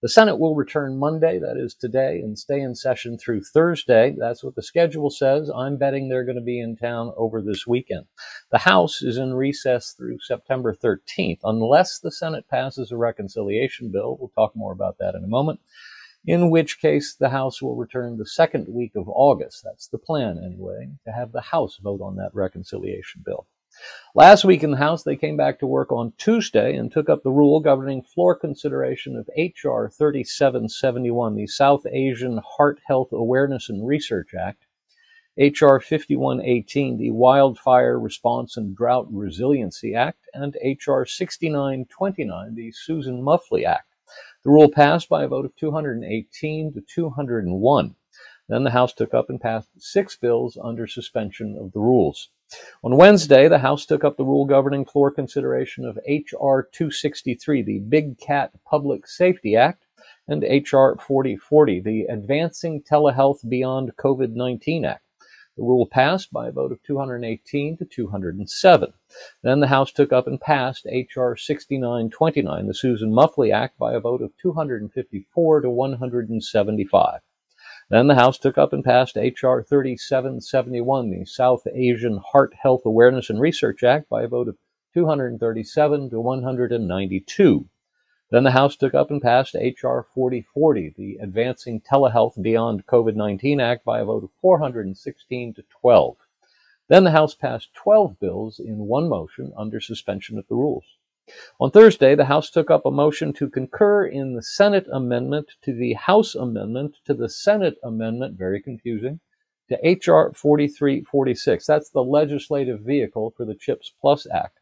The Senate will return Monday, that is today, and stay in session through Thursday. That's what the schedule says. I'm betting they're going to be in town over this weekend. The House is in recess through September 13th, unless the Senate passes a reconciliation bill. We'll talk more about that in a moment. In which case, the House will return the second week of August. That's the plan, anyway, to have the House vote on that reconciliation bill. Last week in the House, they came back to work on Tuesday and took up the rule governing floor consideration of H.R. 3771, the South Asian Heart Health Awareness and Research Act, H.R. 5118, the Wildfire Response and Drought Resiliency Act, and H.R. 6929, the Susan Muffley Act. The rule passed by a vote of 218 to 201. Then the House took up and passed six bills under suspension of the rules. On Wednesday, the House took up the rule governing floor consideration of H.R. 263, the Big Cat Public Safety Act, and H.R. 4040, the Advancing Telehealth Beyond COVID 19 Act. The rule passed by a vote of 218 to 207. Then the House took up and passed H.R. 6929, the Susan Muffley Act, by a vote of 254 to 175. Then the House took up and passed H.R. 3771, the South Asian Heart Health Awareness and Research Act, by a vote of 237 to 192. Then the House took up and passed H.R. 4040, the Advancing Telehealth Beyond COVID 19 Act, by a vote of 416 to 12. Then the House passed 12 bills in one motion under suspension of the rules. On Thursday, the House took up a motion to concur in the Senate amendment to the House amendment to the Senate amendment, very confusing, to H.R. 4346. That's the legislative vehicle for the CHIPS Plus Act.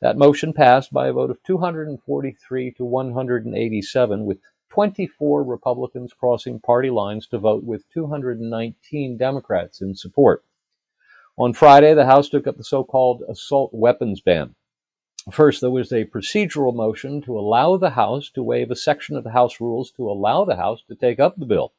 That motion passed by a vote of 243 to 187, with 24 Republicans crossing party lines to vote with 219 Democrats in support. On Friday, the House took up the so called assault weapons ban. First, there was a procedural motion to allow the House to waive a section of the House rules to allow the House to take up the bill.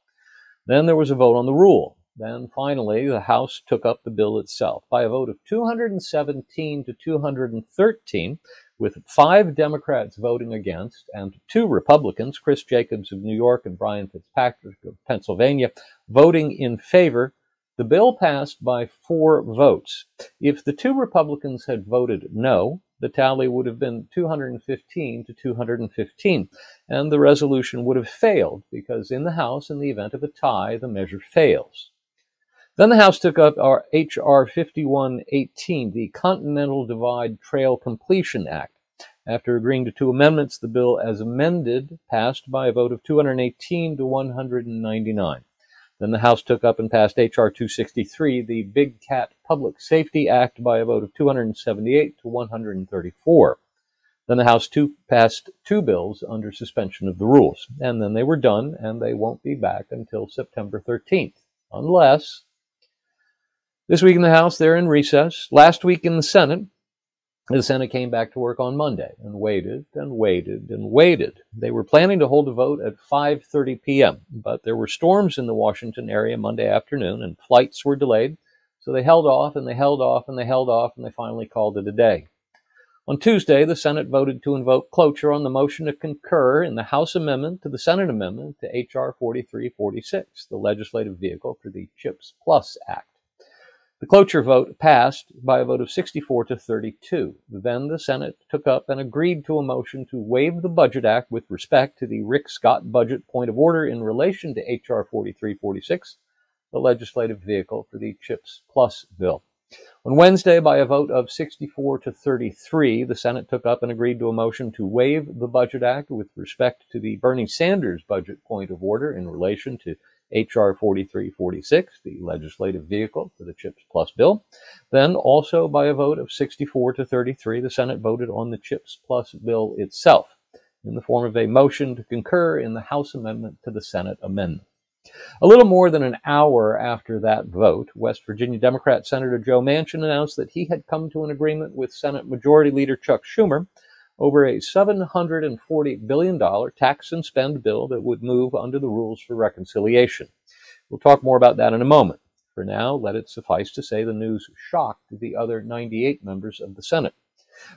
Then there was a vote on the rule. Then finally, the House took up the bill itself by a vote of 217 to 213, with five Democrats voting against and two Republicans, Chris Jacobs of New York and Brian Fitzpatrick of Pennsylvania, voting in favor. The bill passed by four votes. If the two Republicans had voted no, the tally would have been 215 to 215, and the resolution would have failed because in the House, in the event of a tie, the measure fails. Then the House took up our H.R. 5118, the Continental Divide Trail Completion Act. After agreeing to two amendments, the bill as amended passed by a vote of 218 to 199. Then the House took up and passed H.R. 263, the Big Cat Public Safety Act, by a vote of 278 to 134. Then the House two passed two bills under suspension of the rules. And then they were done, and they won't be back until September 13th. Unless this week in the House, they're in recess. Last week in the Senate, the Senate came back to work on Monday and waited and waited and waited. They were planning to hold a vote at 5:30 p.m., but there were storms in the Washington area Monday afternoon and flights were delayed, so they held off and they held off and they held off and they finally called it a day. On Tuesday, the Senate voted to invoke cloture on the motion to concur in the House amendment to the Senate amendment to H.R. 4346, the legislative vehicle for the CHIPS Plus Act. The cloture vote passed by a vote of 64 to 32. Then the Senate took up and agreed to a motion to waive the Budget Act with respect to the Rick Scott budget point of order in relation to H.R. 4346, the legislative vehicle for the CHIPS Plus bill. On Wednesday, by a vote of 64 to 33, the Senate took up and agreed to a motion to waive the Budget Act with respect to the Bernie Sanders budget point of order in relation to H.R. 4346, the legislative vehicle for the CHIPS Plus bill. Then, also by a vote of 64 to 33, the Senate voted on the CHIPS Plus bill itself in the form of a motion to concur in the House amendment to the Senate amendment. A little more than an hour after that vote, West Virginia Democrat Senator Joe Manchin announced that he had come to an agreement with Senate Majority Leader Chuck Schumer over a $740 billion tax and spend bill that would move under the rules for reconciliation. We'll talk more about that in a moment. For now, let it suffice to say the news shocked the other 98 members of the Senate.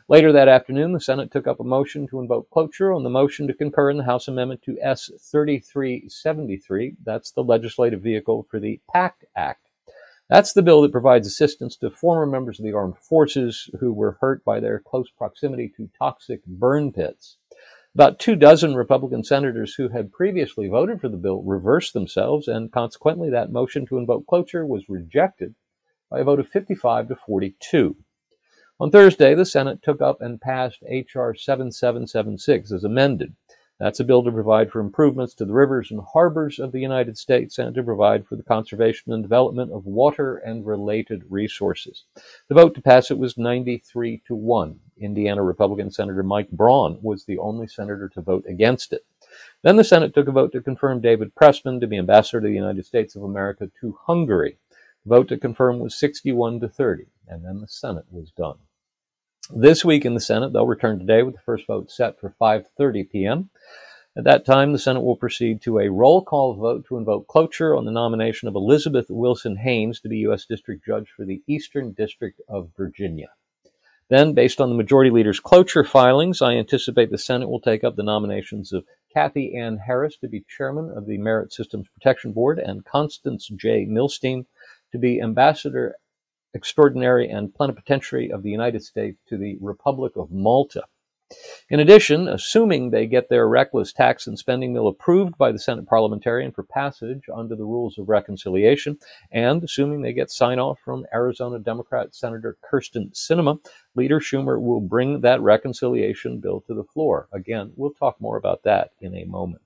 Later that afternoon, the Senate took up a motion to invoke cloture on the motion to concur in the House amendment to S 3373. That's the legislative vehicle for the PACT Act. That's the bill that provides assistance to former members of the armed forces who were hurt by their close proximity to toxic burn pits. About two dozen Republican senators who had previously voted for the bill reversed themselves, and consequently, that motion to invoke cloture was rejected by a vote of 55 to 42. On Thursday, the Senate took up and passed H.R. 7776 as amended. That's a bill to provide for improvements to the rivers and harbors of the United States and to provide for the conservation and development of water and related resources. The vote to pass it was 93 to 1. Indiana Republican Senator Mike Braun was the only senator to vote against it. Then the Senate took a vote to confirm David Pressman to be ambassador to the United States of America to Hungary. The vote to confirm was 61 to 30, and then the Senate was done. This week in the Senate, they'll return today with the first vote set for 5:30 p.m. At that time, the Senate will proceed to a roll call vote to invoke cloture on the nomination of Elizabeth Wilson Hanes to be U.S. District Judge for the Eastern District of Virginia. Then, based on the majority leader's cloture filings, I anticipate the Senate will take up the nominations of Cathy Ann Harris to be chairman of the Merit Systems Protection Board and Constance J. Milstein to be ambassador extraordinary and plenipotentiary of the United States to the Republic of Malta. In addition, assuming they get their reckless tax and spending bill approved by the Senate parliamentarian for passage under the rules of reconciliation, and assuming they get sign off from Arizona Democrat Senator Kyrsten Sinema, Leader Schumer will bring that reconciliation bill to the floor. Again, we'll talk more about that in a moment.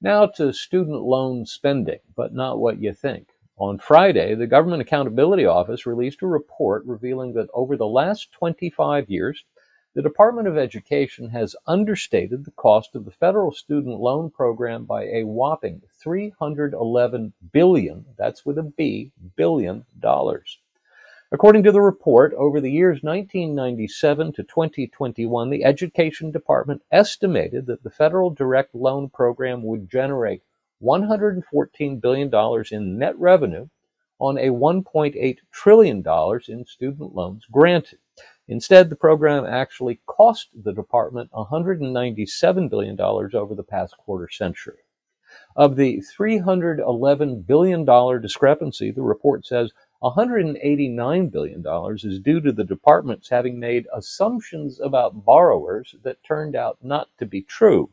Now to student loan spending, but not what you think. On Friday, the Government Accountability Office released a report revealing that over the last 25 years, the Department of Education has understated the cost of the federal student loan program by a whopping 311 billion, that's with a B, billion dollars. According to the report, over the years 1997 to 2021, the Education Department estimated that the federal direct loan program would generate $114 billion in net revenue on a $1.8 trillion in student loans granted. Instead, the program actually cost the department $197 billion over the past quarter century. Of the $311 billion discrepancy, the report says $189 billion is due to the departments having made assumptions about borrowers that turned out not to be true.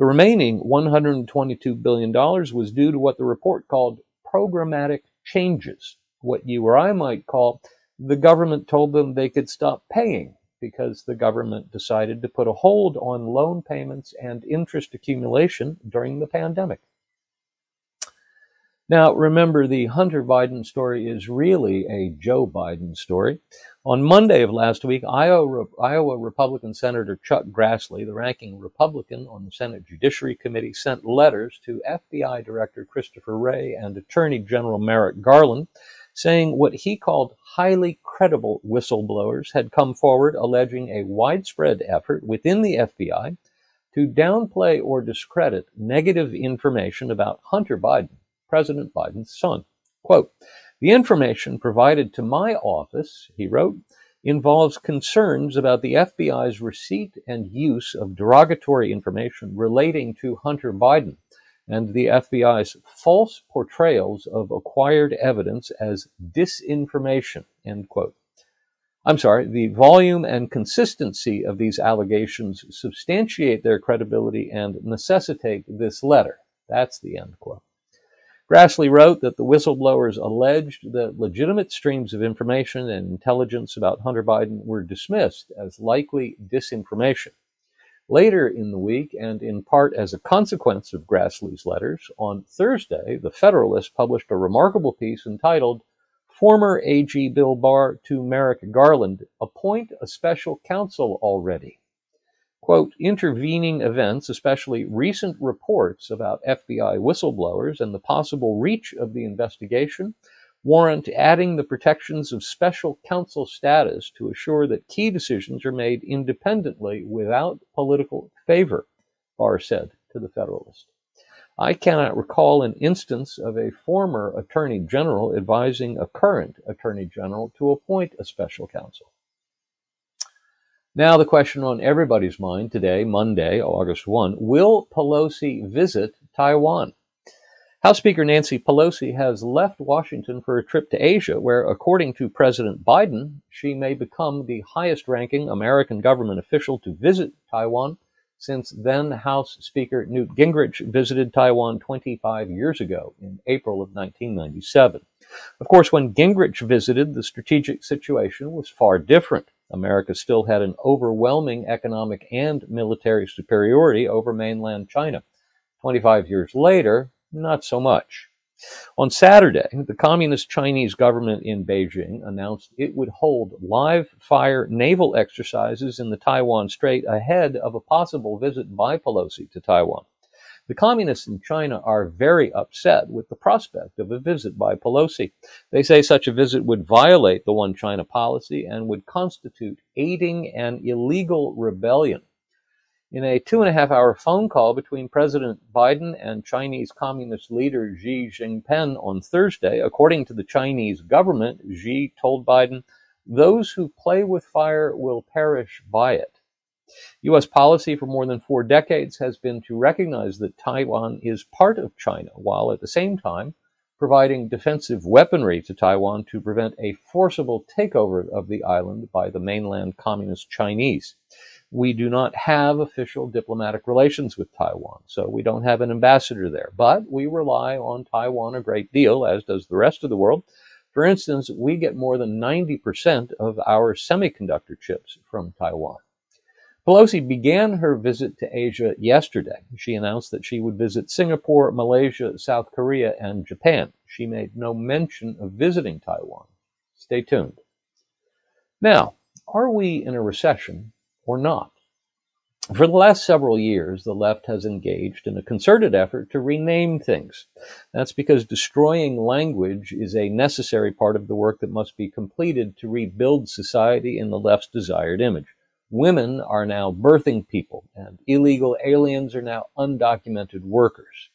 The remaining $122 billion was due to what the report called programmatic changes, what you or I might call the government told them they could stop paying because the government decided to put a hold on loan payments and interest accumulation during the pandemic. Now, remember, the Hunter Biden story is really a Joe Biden story. On Monday of last week, Iowa, Republican Senator Chuck Grassley, the ranking Republican on the Senate Judiciary Committee, sent letters to FBI Director Christopher Wray and Attorney General Merrick Garland saying what he called highly credible whistleblowers had come forward alleging a widespread effort within the FBI to downplay or discredit negative information about Hunter Biden President Biden's son. Quote, the information provided to my office, he wrote, involves concerns about the FBI's receipt and use of derogatory information relating to Hunter Biden and the FBI's false portrayals of acquired evidence as disinformation, end quote. I'm sorry, the volume and consistency of these allegations substantiate their credibility and necessitate this letter. That's the end quote. Grassley wrote that the whistleblowers alleged that legitimate streams of information and intelligence about Hunter Biden were dismissed as likely disinformation. Later in the week, and in part as a consequence of Grassley's letters, on Thursday, the Federalist published a remarkable piece entitled Former AG Bill Barr to Merrick Garland Appoint a Special Counsel Already quote, intervening events, especially recent reports about FBI whistleblowers and the possible reach of the investigation, warrant adding the protections of special counsel status to assure that key decisions are made independently without political favor, Barr said to the Federalist. I cannot recall an instance of a former attorney general advising a current attorney general to appoint a special counsel. Now, the question on everybody's mind today, Monday, August 1 will Pelosi visit Taiwan? House Speaker Nancy Pelosi has left Washington for a trip to Asia, where, according to President Biden, she may become the highest ranking American government official to visit Taiwan since then House Speaker Newt Gingrich visited Taiwan 25 years ago in April of 1997. Of course, when Gingrich visited, the strategic situation was far different. America still had an overwhelming economic and military superiority over mainland China. 25 years later, not so much. On Saturday, the Communist Chinese government in Beijing announced it would hold live fire naval exercises in the Taiwan Strait ahead of a possible visit by Pelosi to Taiwan. The communists in China are very upset with the prospect of a visit by Pelosi. They say such a visit would violate the One China policy and would constitute aiding an illegal rebellion. In a two and a half hour phone call between President Biden and Chinese Communist leader Xi Jinping on Thursday, according to the Chinese government, Xi told Biden, those who play with fire will perish by it. U.S. policy for more than four decades has been to recognize that Taiwan is part of China, while at the same time providing defensive weaponry to Taiwan to prevent a forcible takeover of the island by the mainland Communist Chinese. We do not have official diplomatic relations with Taiwan, so we don't have an ambassador there. But we rely on Taiwan a great deal, as does the rest of the world. For instance, we get more than 90% of our semiconductor chips from Taiwan. Pelosi began her visit to Asia yesterday. She announced that she would visit Singapore, Malaysia, South Korea, and Japan. She made no mention of visiting Taiwan. Stay tuned. Now, are we in a recession or not. For the last several years, the left has engaged in a concerted effort to rename things. That's because destroying language is a necessary part of the work that must be completed to rebuild society in the left's desired image. Women are now birthing people, and illegal aliens are now undocumented workers.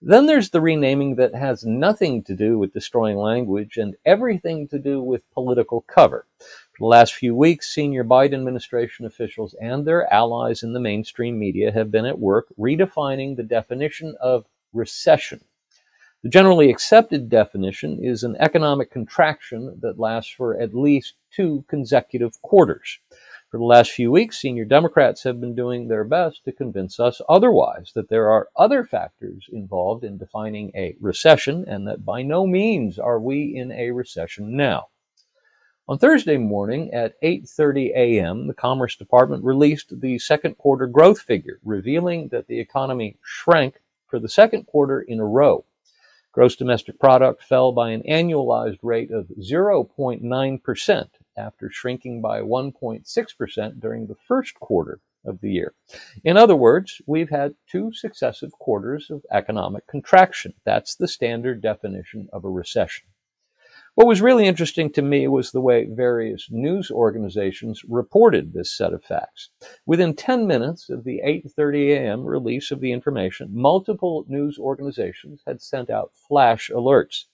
Then there's the renaming that has nothing to do with destroying language and everything to do with political cover. For the last few weeks, senior Biden administration officials and their allies in the mainstream media have been at work redefining the definition of recession. The generally accepted definition is an economic contraction that lasts for at least two consecutive quarters. For the last few weeks, senior Democrats have been doing their best to convince us otherwise, that there are other factors involved in defining a recession, and that by no means are we in a recession now. On Thursday morning at 8:30 a.m., the Commerce Department released the second quarter growth figure, revealing that the economy shrank for the second quarter in a row. Gross domestic product fell by an annualized rate of 0.9% after shrinking by 1.6% during the first quarter of the year. In other words, we've had two successive quarters of economic contraction. That's the standard definition of a recession. What was really interesting to me was the way various news organizations reported this set of facts. Within 10 minutes of the 8:30 a.m. release of the information, multiple news organizations had sent out flash alerts.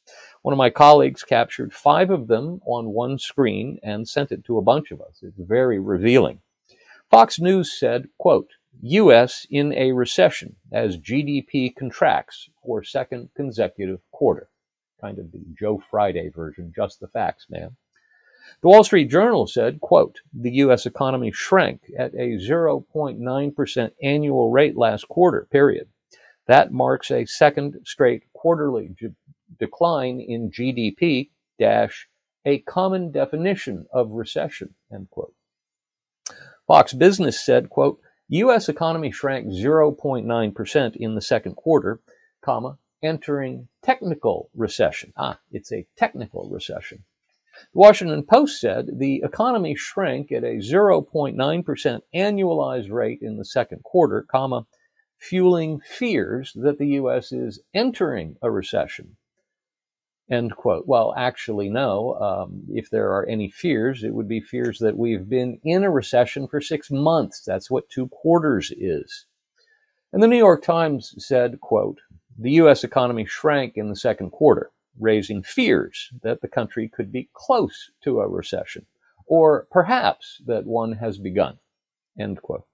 One of my colleagues captured 5 of them on one screen and sent it to a bunch of us. It's very revealing. Fox News said, quote, US in a recession as GDP contracts for second consecutive quarter kind of the Joe Friday version, just the facts, man. The Wall Street Journal said, quote, the U.S. economy shrank at a 0.9% annual rate last quarter, period. That marks a second straight quarterly decline in GDP dash a common definition of recession, end quote. Fox Business said, quote, U.S. economy shrank 0.9% in the second quarter, comma, entering technical recession. Ah, it's a technical recession. The Washington Post said the economy shrank at a 0.9% annualized rate in the second quarter, comma, fueling fears that the U.S. is entering a recession. End quote. Well, actually, no. Um, if there are any fears, it would be fears that we've been in a recession for six months. That's what two quarters is. And the New York Times said, quote, the U.S. economy shrank in the second quarter, raising fears that the country could be close to a recession. or perhaps that one has begun. End quote.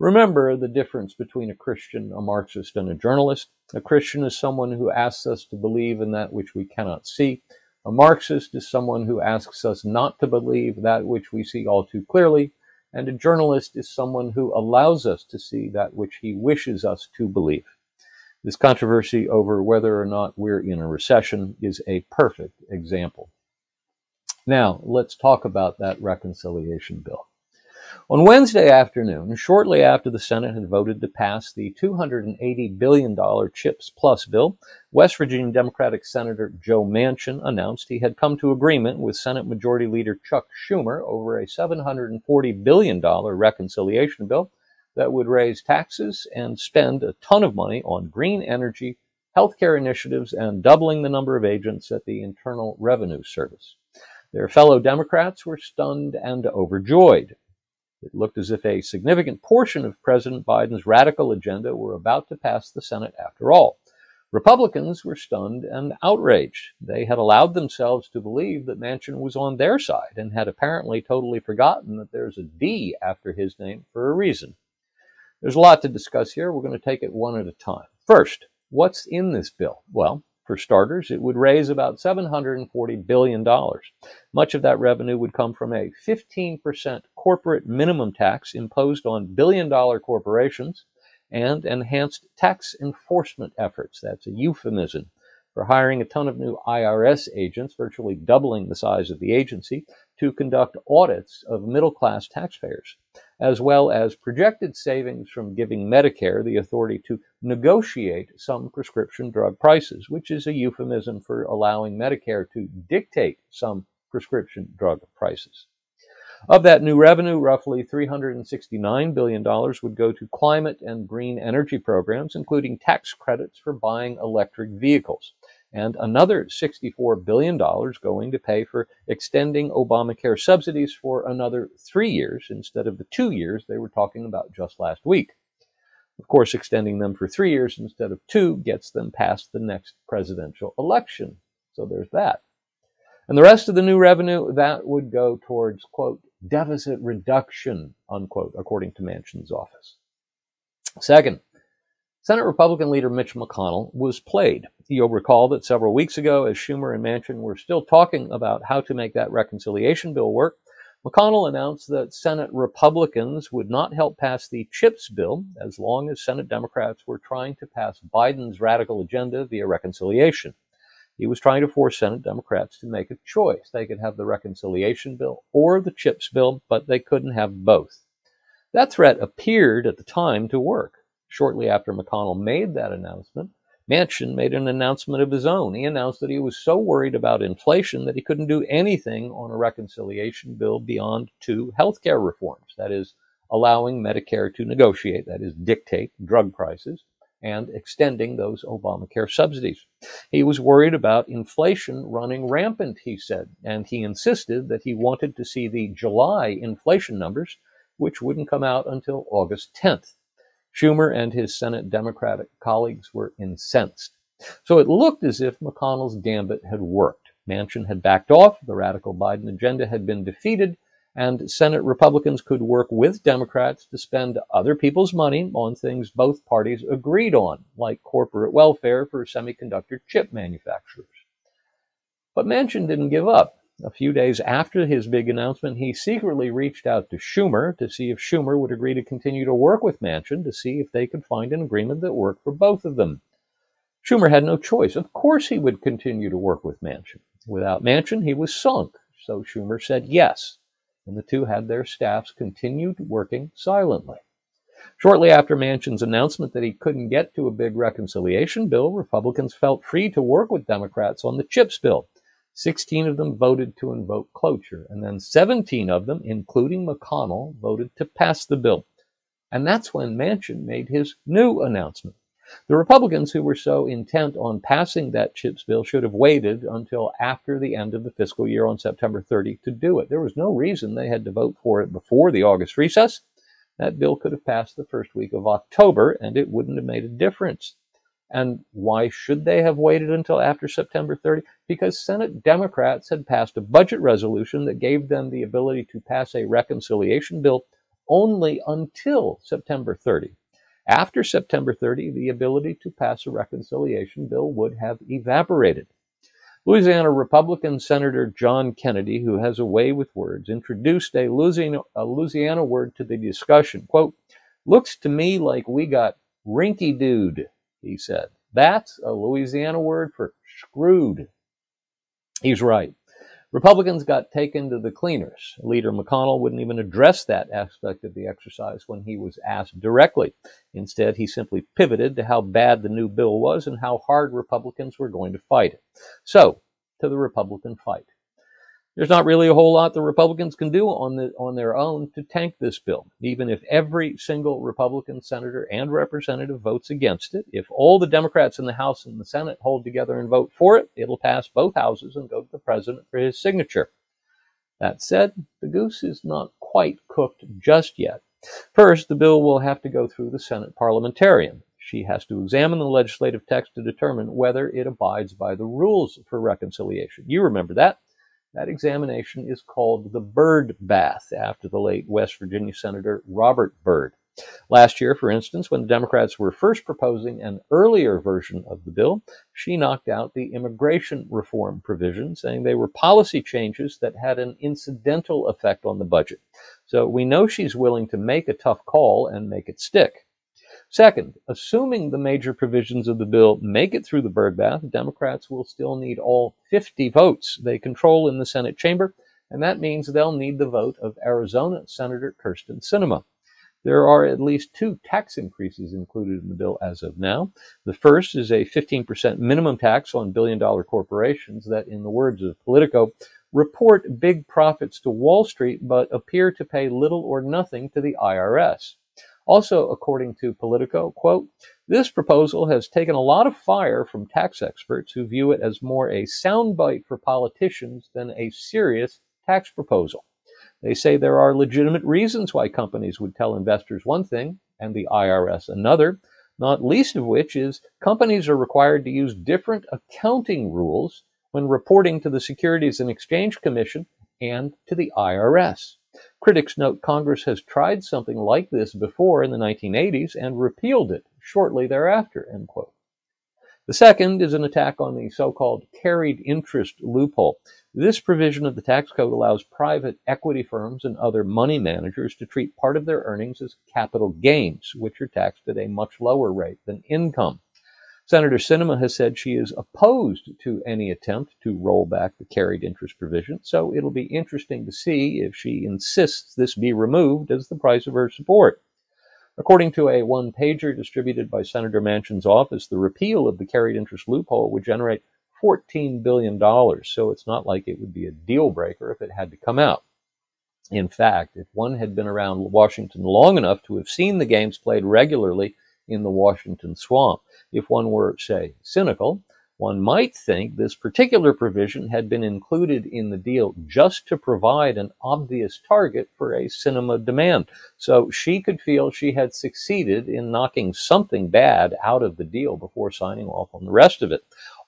Remember the difference between a Christian, a Marxist, and a journalist. A Christian is someone who asks us to believe in that which we cannot see. A Marxist is someone who asks us not to believe that which we see all too clearly. And a journalist is someone who allows us to see that which he wishes us to believe. This controversy over whether or not we're in a recession is a perfect example. Now, let's talk about that reconciliation bill. On Wednesday afternoon, shortly after the Senate had voted to pass the $280 billion CHIPS Plus bill, West Virginia Democratic Senator Joe Manchin announced he had come to agreement with Senate Majority Leader Chuck Schumer over a $740 billion reconciliation bill that would raise taxes and spend a ton of money on green energy, healthcare initiatives, and doubling the number of agents at the Internal Revenue Service. Their fellow Democrats were stunned and overjoyed. It looked as if a significant portion of President Biden's radical agenda were about to pass the Senate after all. Republicans were stunned and outraged. They had allowed themselves to believe that Manchin was on their side and had apparently totally forgotten that there's a D after his name for a reason. There's a lot to discuss here. We're going to take it one at a time. First, what's in this bill? Well, for starters, it would raise about $740 billion. Much of that revenue would come from a 15% corporate minimum tax imposed on billion dollar corporations and enhanced tax enforcement efforts. That's a euphemism for hiring a ton of new IRS agents, virtually doubling the size of the agency, to conduct audits of middle class taxpayers as well as projected savings from giving Medicare the authority to negotiate some prescription drug prices, which is a euphemism for allowing Medicare to dictate some prescription drug prices. Of that new revenue, roughly $369 billion would go to climate and green energy programs, including tax credits for buying electric vehicles and another $64 billion going to pay for extending Obamacare subsidies for another three years instead of the two years they were talking about just last week. Of course, extending them for three years instead of two gets them past the next presidential election. So there's that. And the rest of the new revenue, that would go towards, quote, deficit reduction, unquote, according to Manchin's office. Second, Senate Republican leader Mitch McConnell was played. You'll recall that several weeks ago, as Schumer and Manchin were still talking about how to make that reconciliation bill work, McConnell announced that Senate Republicans would not help pass the CHIPS bill as long as Senate Democrats were trying to pass Biden's radical agenda via reconciliation. He was trying to force Senate Democrats to make a choice. They could have the reconciliation bill or the CHIPS bill, but they couldn't have both. That threat appeared at the time to work. Shortly after McConnell made that announcement, Manchin made an announcement of his own. He announced that he was so worried about inflation that he couldn't do anything on a reconciliation bill beyond two health care reforms. That is, allowing Medicare to negotiate, that is, dictate drug prices, and extending those Obamacare subsidies. He was worried about inflation running rampant, he said, and he insisted that he wanted to see the July inflation numbers, which wouldn't come out until August 10th. Schumer and his Senate Democratic colleagues were incensed. So it looked as if McConnell's gambit had worked. Manchin had backed off, the radical Biden agenda had been defeated, and Senate Republicans could work with Democrats to spend other people's money on things both parties agreed on, like corporate welfare for semiconductor chip manufacturers. But Manchin didn't give up. A few days after his big announcement, he secretly reached out to Schumer to see if Schumer would agree to continue to work with Manchin to see if they could find an agreement that worked for both of them. Schumer had no choice. Of course, he would continue to work with Manchin. Without Manchin, he was sunk. So Schumer said yes, and the two had their staffs continued working silently. Shortly after Manchin's announcement that he couldn't get to a big reconciliation bill, Republicans felt free to work with Democrats on the CHIPS bill 16 of them voted to invoke cloture, and then 17 of them, including McConnell, voted to pass the bill. And that's when Manchin made his new announcement. The Republicans who were so intent on passing that CHIPS bill should have waited until after the end of the fiscal year on September 30 to do it. There was no reason they had to vote for it before the August recess. That bill could have passed the first week of October, and it wouldn't have made a difference. And why should they have waited until after September 30? Because Senate Democrats had passed a budget resolution that gave them the ability to pass a reconciliation bill only until September 30. After September 30, the ability to pass a reconciliation bill would have evaporated. Louisiana Republican Senator John Kennedy, who has a way with words, introduced a Louisiana, a Louisiana word to the discussion. Quote, looks to me like we got rinky dude he said. That's a Louisiana word for screwed. He's right. Republicans got taken to the cleaners. Leader McConnell wouldn't even address that aspect of the exercise when he was asked directly. Instead, he simply pivoted to how bad the new bill was and how hard Republicans were going to fight it. So, to the Republican fight there's not really a whole lot the Republicans can do on the on their own to tank this bill. Even if every single Republican senator and representative votes against it, if all the Democrats in the House and the Senate hold together and vote for it, it'll pass both houses and go to the president for his signature. That said, the goose is not quite cooked just yet. First, the bill will have to go through the Senate parliamentarian. She has to examine the legislative text to determine whether it abides by the rules for reconciliation. You remember that. That examination is called the Byrd Bath after the late West Virginia Senator Robert Byrd. Last year, for instance, when the Democrats were first proposing an earlier version of the bill, she knocked out the immigration reform provision, saying they were policy changes that had an incidental effect on the budget. So we know she's willing to make a tough call and make it stick. Second, assuming the major provisions of the bill make it through the Byrd bath, Democrats will still need all 50 votes they control in the Senate chamber, and that means they'll need the vote of Arizona Senator Kyrsten Sinema. There are at least two tax increases included in the bill as of now. The first is a 15% minimum tax on billion dollar corporations that, in the words of Politico, report big profits to Wall Street but appear to pay little or nothing to the IRS. Also, according to Politico, quote, this proposal has taken a lot of fire from tax experts who view it as more a soundbite for politicians than a serious tax proposal. They say there are legitimate reasons why companies would tell investors one thing and the IRS another, not least of which is companies are required to use different accounting rules when reporting to the Securities and Exchange Commission and to the IRS. Critics note Congress has tried something like this before in the 1980s and repealed it shortly thereafter. End quote. The second is an attack on the so-called carried interest loophole. This provision of the tax code allows private equity firms and other money managers to treat part of their earnings as capital gains, which are taxed at a much lower rate than income. Senator Sinema has said she is opposed to any attempt to roll back the carried interest provision, so it'll be interesting to see if she insists this be removed as the price of her support. According to a one pager distributed by Senator Manchin's office, the repeal of the carried interest loophole would generate $14 billion, so it's not like it would be a deal breaker if it had to come out. In fact, if one had been around Washington long enough to have seen the games played regularly in the Washington swamp, if one were, say, cynical, one might think this particular provision had been included in the deal just to provide an obvious target for a Sinema demand. So she could feel she had succeeded in knocking something bad out of the deal before signing off on the rest of it,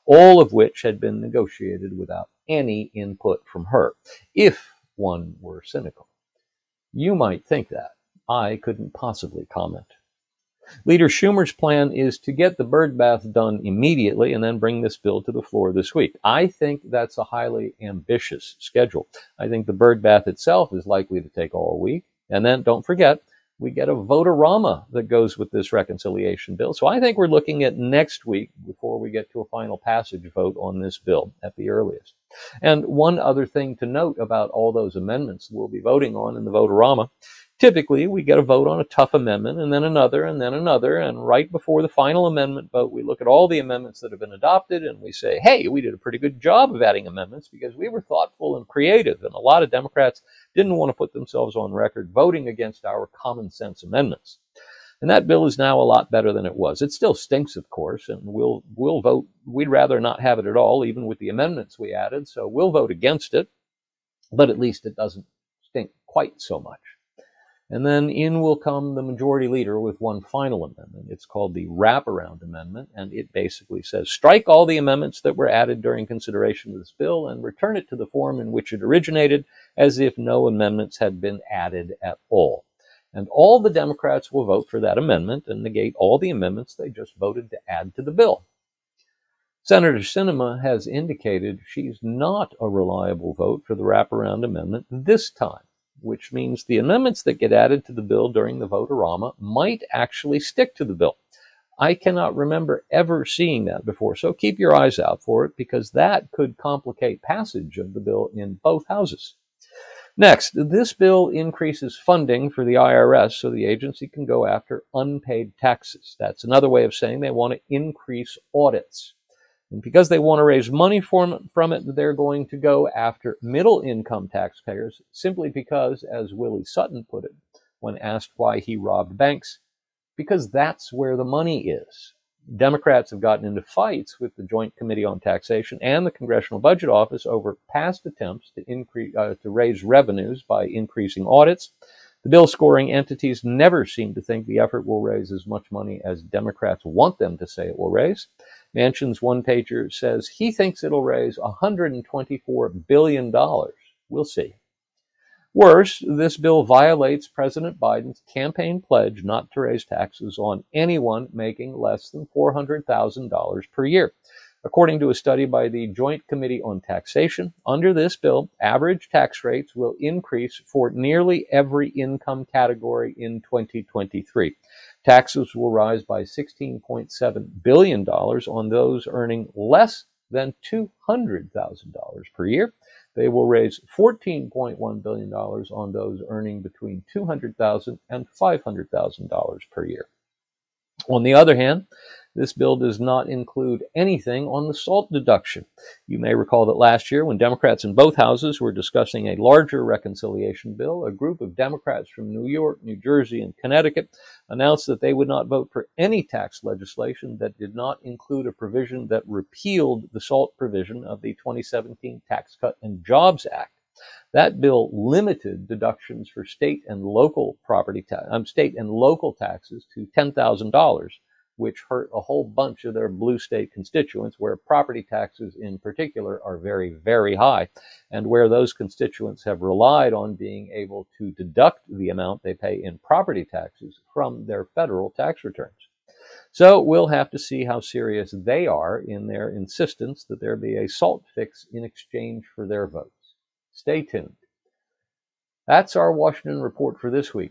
all of which had been negotiated without any input from her, if one were cynical. You might think that. I couldn't possibly comment. Leader Schumer's plan is to get the Byrd bath done immediately and then bring this bill to the floor this week. I think that's a highly ambitious schedule. I think the Byrd bath itself is likely to take all week. And then don't forget, we get a vote-a-rama that goes with this reconciliation bill. So I think we're looking at next week before we get to a final passage vote on this bill at the earliest. And one other thing to note about all those amendments we'll be voting on in the vote-a-rama Typically, we get a vote on a tough amendment and then another and then another. And right before the final amendment vote, we look at all the amendments that have been adopted and we say, hey, we did a pretty good job of adding amendments because we were thoughtful and creative. And a lot of Democrats didn't want to put themselves on record voting against our common sense amendments. And that bill is now a lot better than it was. It still stinks, of course, and we'll, we'll vote. We'd rather not have it at all, even with the amendments we added. So we'll vote against it, but at least it doesn't stink quite so much. And then in will come the majority leader with one final amendment. It's called the wraparound amendment, and it basically says strike all the amendments that were added during consideration of this bill and return it to the form in which it originated as if no amendments had been added at all. And all the Democrats will vote for that amendment and negate all the amendments they just voted to add to the bill. Senator Sinema has indicated she's not a reliable vote for the wraparound amendment this time which means the amendments that get added to the bill during the vote-a-rama might actually stick to the bill. I cannot remember ever seeing that before, so keep your eyes out for it because that could complicate passage of the bill in both houses. Next, this bill increases funding for the IRS so the agency can go after unpaid taxes. That's another way of saying they want to increase audits. And because they want to raise money from, from it, they're going to go after middle income taxpayers simply because, as Willie Sutton put it when asked why he robbed banks, because that's where the money is. Democrats have gotten into fights with the Joint Committee on Taxation and the Congressional Budget Office over past attempts to increase uh, to raise revenues by increasing audits. The bill scoring entities never seem to think the effort will raise as much money as Democrats want them to say it will raise. Manchin's one pager says he thinks it'll raise $124 billion. We'll see. Worse, this bill violates President Biden's campaign pledge not to raise taxes on anyone making less than $400,000 per year. According to a study by the Joint Committee on Taxation, under this bill, average tax rates will increase for nearly every income category in 2023. Taxes will rise by $16.7 billion on those earning less than $200,000 per year. They will raise $14.1 billion on those earning between $200,000 and $500,000 per year. On the other hand, this bill does not include anything on the SALT deduction. You may recall that last year, when Democrats in both houses were discussing a larger reconciliation bill, a group of Democrats from New York, New Jersey, and Connecticut announced that they would not vote for any tax legislation that did not include a provision that repealed the SALT provision of the 2017 Tax Cut and Jobs Act. That bill limited deductions for state and local property ta- um, state and local taxes to ten thousand dollars which hurt a whole bunch of their blue state constituents, where property taxes in particular are very, very high, and where those constituents have relied on being able to deduct the amount they pay in property taxes from their federal tax returns. So we'll have to see how serious they are in their insistence that there be a salt fix in exchange for their votes. Stay tuned. That's our Washington report for this week.